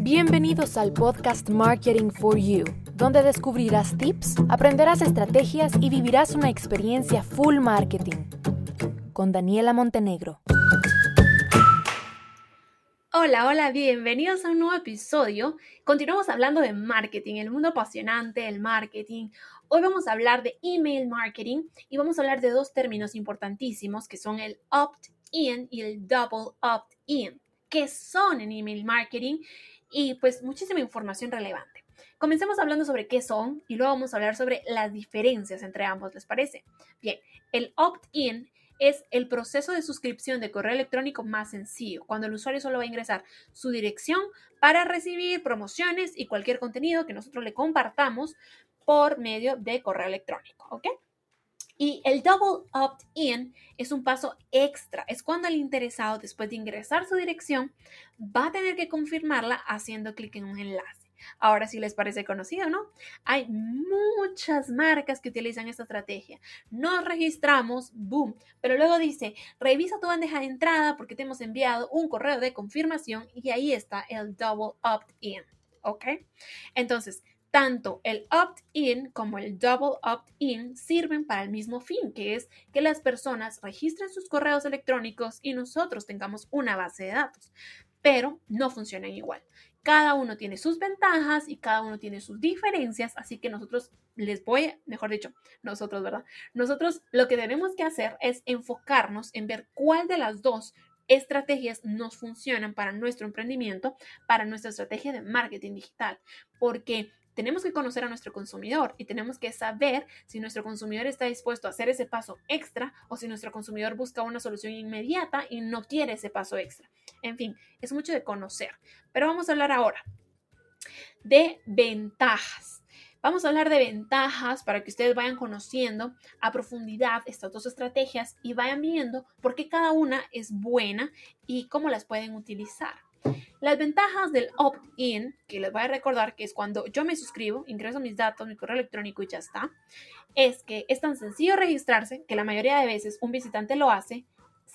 Bienvenidos al podcast Marketing for You, donde descubrirás tips, aprenderás estrategias y vivirás una experiencia full marketing. Con Daniela Montenegro. Hola, hola, bienvenidos a un nuevo episodio. Continuamos hablando de marketing, el mundo apasionante del marketing. Hoy vamos a hablar de email marketing y vamos a hablar de dos términos importantísimos que son el opt-in y el double opt-in. ¿Qué son en email marketing? Y pues muchísima información relevante. Comencemos hablando sobre qué son y luego vamos a hablar sobre las diferencias entre ambos, ¿les parece? Bien, el opt-in es el proceso de suscripción de correo electrónico más sencillo, cuando el usuario solo va a ingresar su dirección para recibir promociones y cualquier contenido que nosotros le compartamos por medio de correo electrónico, ¿ok? Y el double opt-in es un paso extra, es cuando el interesado, después de ingresar su dirección, va a tener que confirmarla haciendo clic en un enlace. Ahora sí les parece conocido, ¿no? Hay muchas marcas que utilizan esta estrategia. Nos registramos, boom, pero luego dice, revisa tu bandeja de entrada porque te hemos enviado un correo de confirmación y ahí está el double opt-in, ¿ok? Entonces, tanto el opt-in como el double opt-in sirven para el mismo fin, que es que las personas registren sus correos electrónicos y nosotros tengamos una base de datos, pero no funcionan igual. Cada uno tiene sus ventajas y cada uno tiene sus diferencias, así que nosotros les voy, mejor dicho, nosotros, ¿verdad? Nosotros lo que tenemos que hacer es enfocarnos en ver cuál de las dos estrategias nos funcionan para nuestro emprendimiento, para nuestra estrategia de marketing digital, porque tenemos que conocer a nuestro consumidor y tenemos que saber si nuestro consumidor está dispuesto a hacer ese paso extra o si nuestro consumidor busca una solución inmediata y no quiere ese paso extra. En fin, es mucho de conocer. Pero vamos a hablar ahora de ventajas. Vamos a hablar de ventajas para que ustedes vayan conociendo a profundidad estas dos estrategias y vayan viendo por qué cada una es buena y cómo las pueden utilizar. Las ventajas del opt-in, que les voy a recordar que es cuando yo me suscribo, ingreso mis datos, mi correo electrónico y ya está, es que es tan sencillo registrarse que la mayoría de veces un visitante lo hace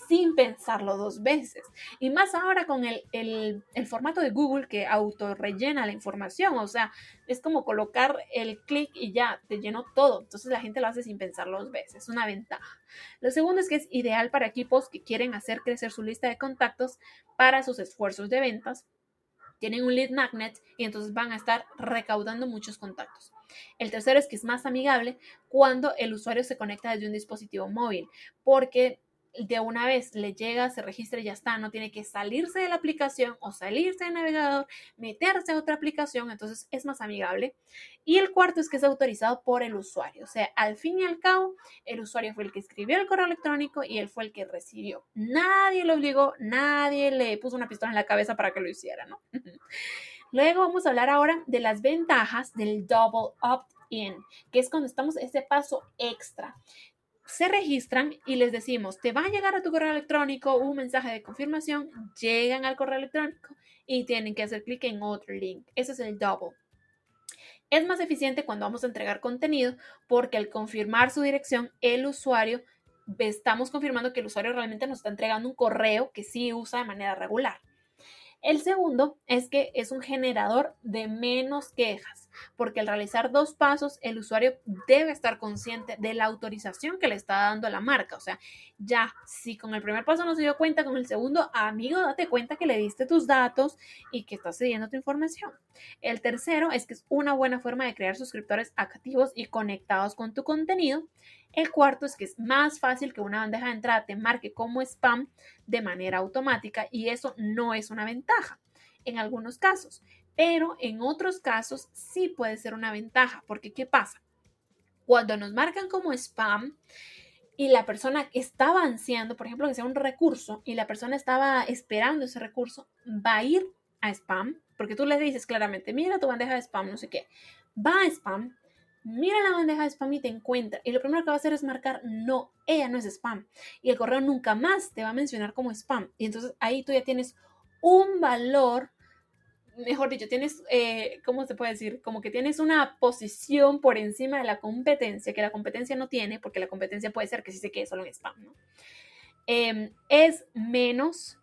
sin pensarlo dos veces. Y más ahora con el, el, formato de Google que auto rellena la información. O sea, es como colocar el clic y ya te llenó todo. Entonces la gente lo hace sin pensarlo dos veces. Es una ventaja. Lo segundo es que es ideal para equipos que quieren hacer crecer su lista de contactos para sus esfuerzos de ventas. Tienen un lead magnet y entonces van a estar recaudando muchos contactos. El tercero es que es más amigable cuando el usuario se conecta desde un dispositivo móvil, porque de una vez le llega, se registra y ya está, no tiene que salirse de la aplicación o salirse del navegador, meterse a otra aplicación, entonces es más amigable. Y el cuarto es que es autorizado por el usuario, o sea, al fin y al cabo, el usuario fue el que escribió el correo electrónico y él fue el que recibió. Nadie lo obligó, nadie le puso una pistola en la cabeza para que lo hiciera, ¿no? Luego vamos a hablar ahora de las ventajas del double opt-in, que es cuando estamos ese paso extra se registran y les decimos, te va a llegar a tu correo electrónico un mensaje de confirmación, llegan al correo electrónico y tienen que hacer clic en otro link. Ese es el double. Es más eficiente cuando vamos a entregar contenido porque al confirmar su dirección, el usuario, estamos confirmando que el usuario realmente nos está entregando un correo que sí usa de manera regular. El segundo es que es un generador de menos quejas, porque al realizar dos pasos, el usuario debe estar consciente de la autorización que le está dando la marca. O sea, ya, si con el primer paso no se dio cuenta, con el segundo, amigo, date cuenta que le diste tus datos y que estás cediendo tu información. El tercero es que es una buena forma de crear suscriptores activos y conectados con tu contenido. El cuarto es que es más fácil que una bandeja de entrada te marque como spam de manera automática y eso no es una ventaja en algunos casos, pero en otros casos sí puede ser una ventaja, porque ¿qué pasa? Cuando nos marcan como spam y la persona estaba ansiando, por ejemplo, que sea un recurso y la persona estaba esperando ese recurso, va a ir a spam, porque tú le dices claramente, mira tu bandeja de spam, no sé qué, va a spam, mira la bandeja de spam y te encuentra. Y lo primero que va a hacer es marcar, no, ella no es spam. Y el correo nunca más te va a mencionar como spam. Y entonces ahí tú ya tienes un valor, mejor dicho, tienes, eh, ¿cómo se puede decir? Como que tienes una posición por encima de la competencia, que la competencia no tiene, porque la competencia puede ser que sí se quede solo en spam, ¿no? Em, es menos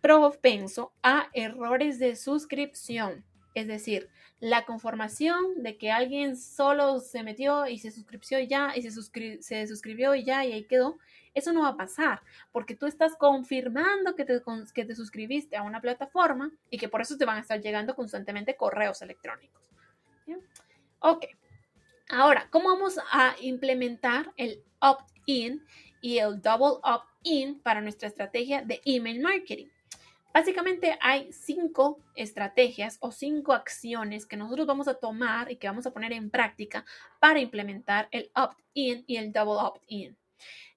propenso a errores de suscripción. Es decir, la conformación de que alguien solo se metió y se suscribió y ya, y se, se suscribió y ya, y ahí quedó, eso no va a pasar, porque tú estás confirmando que te, que te suscribiste a una plataforma y que por eso te van a estar llegando constantemente correos electrónicos. Ok. Ahora, ¿cómo vamos a implementar el opt-in y el double opt-in para nuestra estrategia de email marketing? Básicamente hay cinco estrategias o cinco acciones que nosotros vamos a tomar y que vamos a poner en práctica para implementar el opt-in y el double opt-in.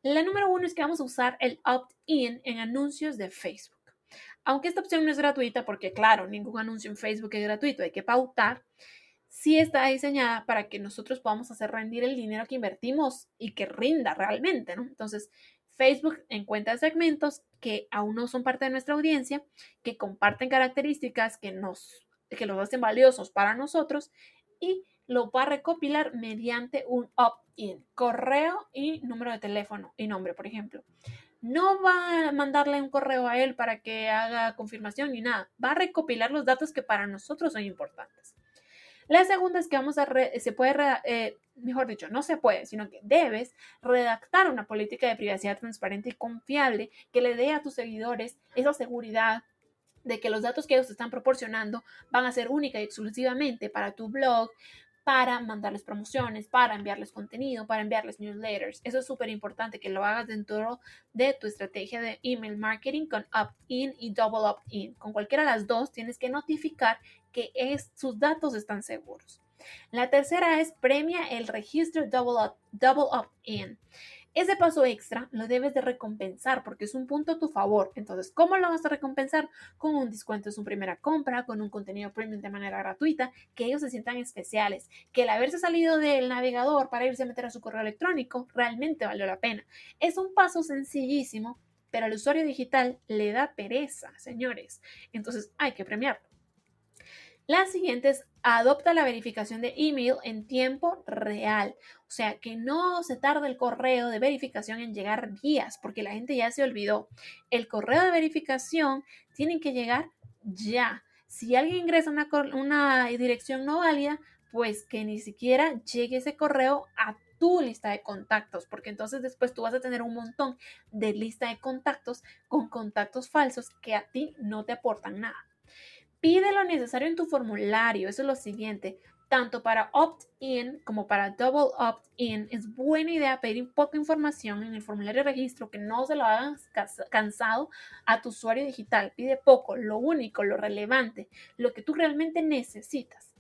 La número uno es que vamos a usar el opt-in en anuncios de Facebook. Aunque esta opción no es gratuita, porque claro, ningún anuncio en Facebook es gratuito, hay que pautar, sí está diseñada para que nosotros podamos hacer rendir el dinero que invertimos y que rinda realmente, ¿no? Entonces, Facebook encuentra segmentos que aún no son parte de nuestra audiencia, que comparten características que nos que los hacen valiosos para nosotros y lo va a recopilar mediante un opt-in, correo y número de teléfono y nombre, por ejemplo. No va a mandarle un correo a él para que haga confirmación ni nada. Va a recopilar los datos que para nosotros son importantes. La segunda es que vamos a se puede, eh, mejor dicho, no se puede, sino que debes redactar una política de privacidad transparente y confiable que le dé a tus seguidores esa seguridad de que los datos que ellos están proporcionando van a ser única y exclusivamente para tu blog, para mandarles promociones, para enviarles contenido, para enviarles newsletters. Eso es súper importante que lo hagas dentro de tu estrategia de email marketing con opt-in y double opt-in. Con cualquiera de las dos tienes que notificar que sus datos están seguros. La tercera es premia el registro double, double opt-in. Ese paso extra lo debes de recompensar porque es un punto a tu favor. Entonces, ¿cómo lo vas a recompensar? Con un descuento en su primera compra, con un contenido premium de manera gratuita, que ellos se sientan especiales, que el haberse salido del navegador para irse a meter a su correo electrónico realmente valió la pena. Es un paso sencillísimo, pero al usuario digital le da pereza, señores. Entonces, hay que premiarlo. La siguiente es adopta la verificación de email en tiempo real. O sea, que no se tarde el correo de verificación en llegar días, porque la gente ya se olvidó. El correo de verificación tiene que llegar ya. Si alguien ingresa una, una dirección no válida, pues que ni siquiera llegue ese correo a tu lista de contactos, porque entonces después tú vas a tener un montón de lista de contactos con contactos falsos que a ti no te aportan nada. Pide lo necesario en tu formulario. Eso es lo siguiente. Tanto para opt-in como para double opt-in, es buena idea pedir poca información en el formulario de registro que no se lo hagas cansado a tu usuario digital. Pide poco, lo único, lo relevante, lo que tú realmente necesitas.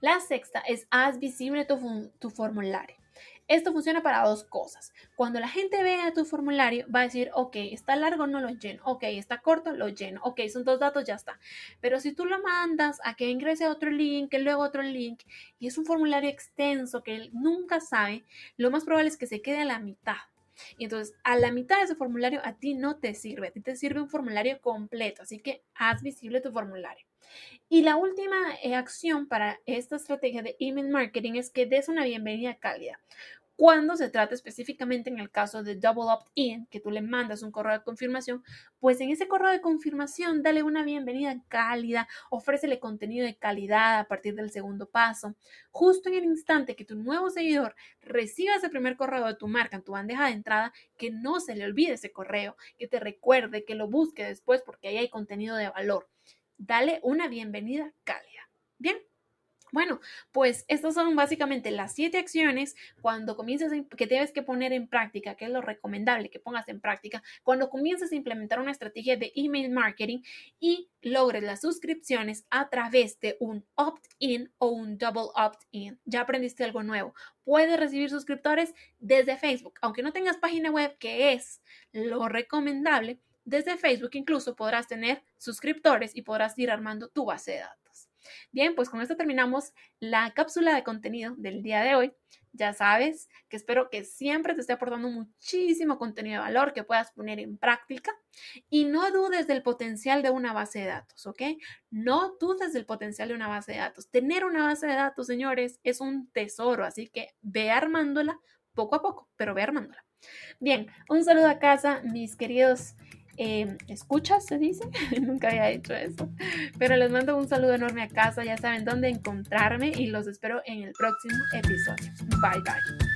La sexta es haz visible tu, tu formulario. Esto funciona para dos cosas. Cuando la gente vea tu formulario, va a decir, ok, está largo, no lo lleno. Ok, está corto, lo lleno. Ok, son dos datos, ya está. Pero si tú lo mandas a que ingrese otro link, que luego otro link, y es un formulario extenso que él nunca sabe, lo más probable es que se quede a la mitad. Y entonces, a la mitad de ese formulario a ti no te sirve, a ti te sirve un formulario completo, así que haz visible tu formulario. Y la última eh, acción para esta estrategia de email marketing es que des una bienvenida cálida. Cuando se trata específicamente en el caso de double opt-in, que tú le mandas un correo de confirmación, pues en ese correo de confirmación dale una bienvenida cálida, ofrécele contenido de calidad a partir del segundo paso. Justo en el instante que tu nuevo seguidor reciba ese primer correo de tu marca en tu bandeja de entrada, que no se le olvide ese correo, que te recuerde, que lo busque después porque ahí hay contenido de valor. Dale una bienvenida cálida. Bien. Bueno, pues estas son básicamente las siete acciones cuando comiences que debes que poner en práctica, que es lo recomendable que pongas en práctica cuando comiences a implementar una estrategia de email marketing y logres las suscripciones a través de un opt-in o un double opt-in. Ya aprendiste algo nuevo. Puedes recibir suscriptores desde Facebook, aunque no tengas página web, que es lo recomendable. Desde Facebook incluso podrás tener suscriptores y podrás ir armando tu base de datos. Bien, pues con esto terminamos la cápsula de contenido del día de hoy. Ya sabes que espero que siempre te esté aportando muchísimo contenido de valor que puedas poner en práctica y no dudes del potencial de una base de datos, ¿ok? No dudes del potencial de una base de datos. Tener una base de datos, señores, es un tesoro, así que ve armándola poco a poco, pero ve armándola. Bien, un saludo a casa, mis queridos eh, escuchas, se dice. Nunca había hecho eso. Pero les mando un saludo enorme a casa. Ya saben dónde encontrarme y los espero en el próximo episodio. Bye bye.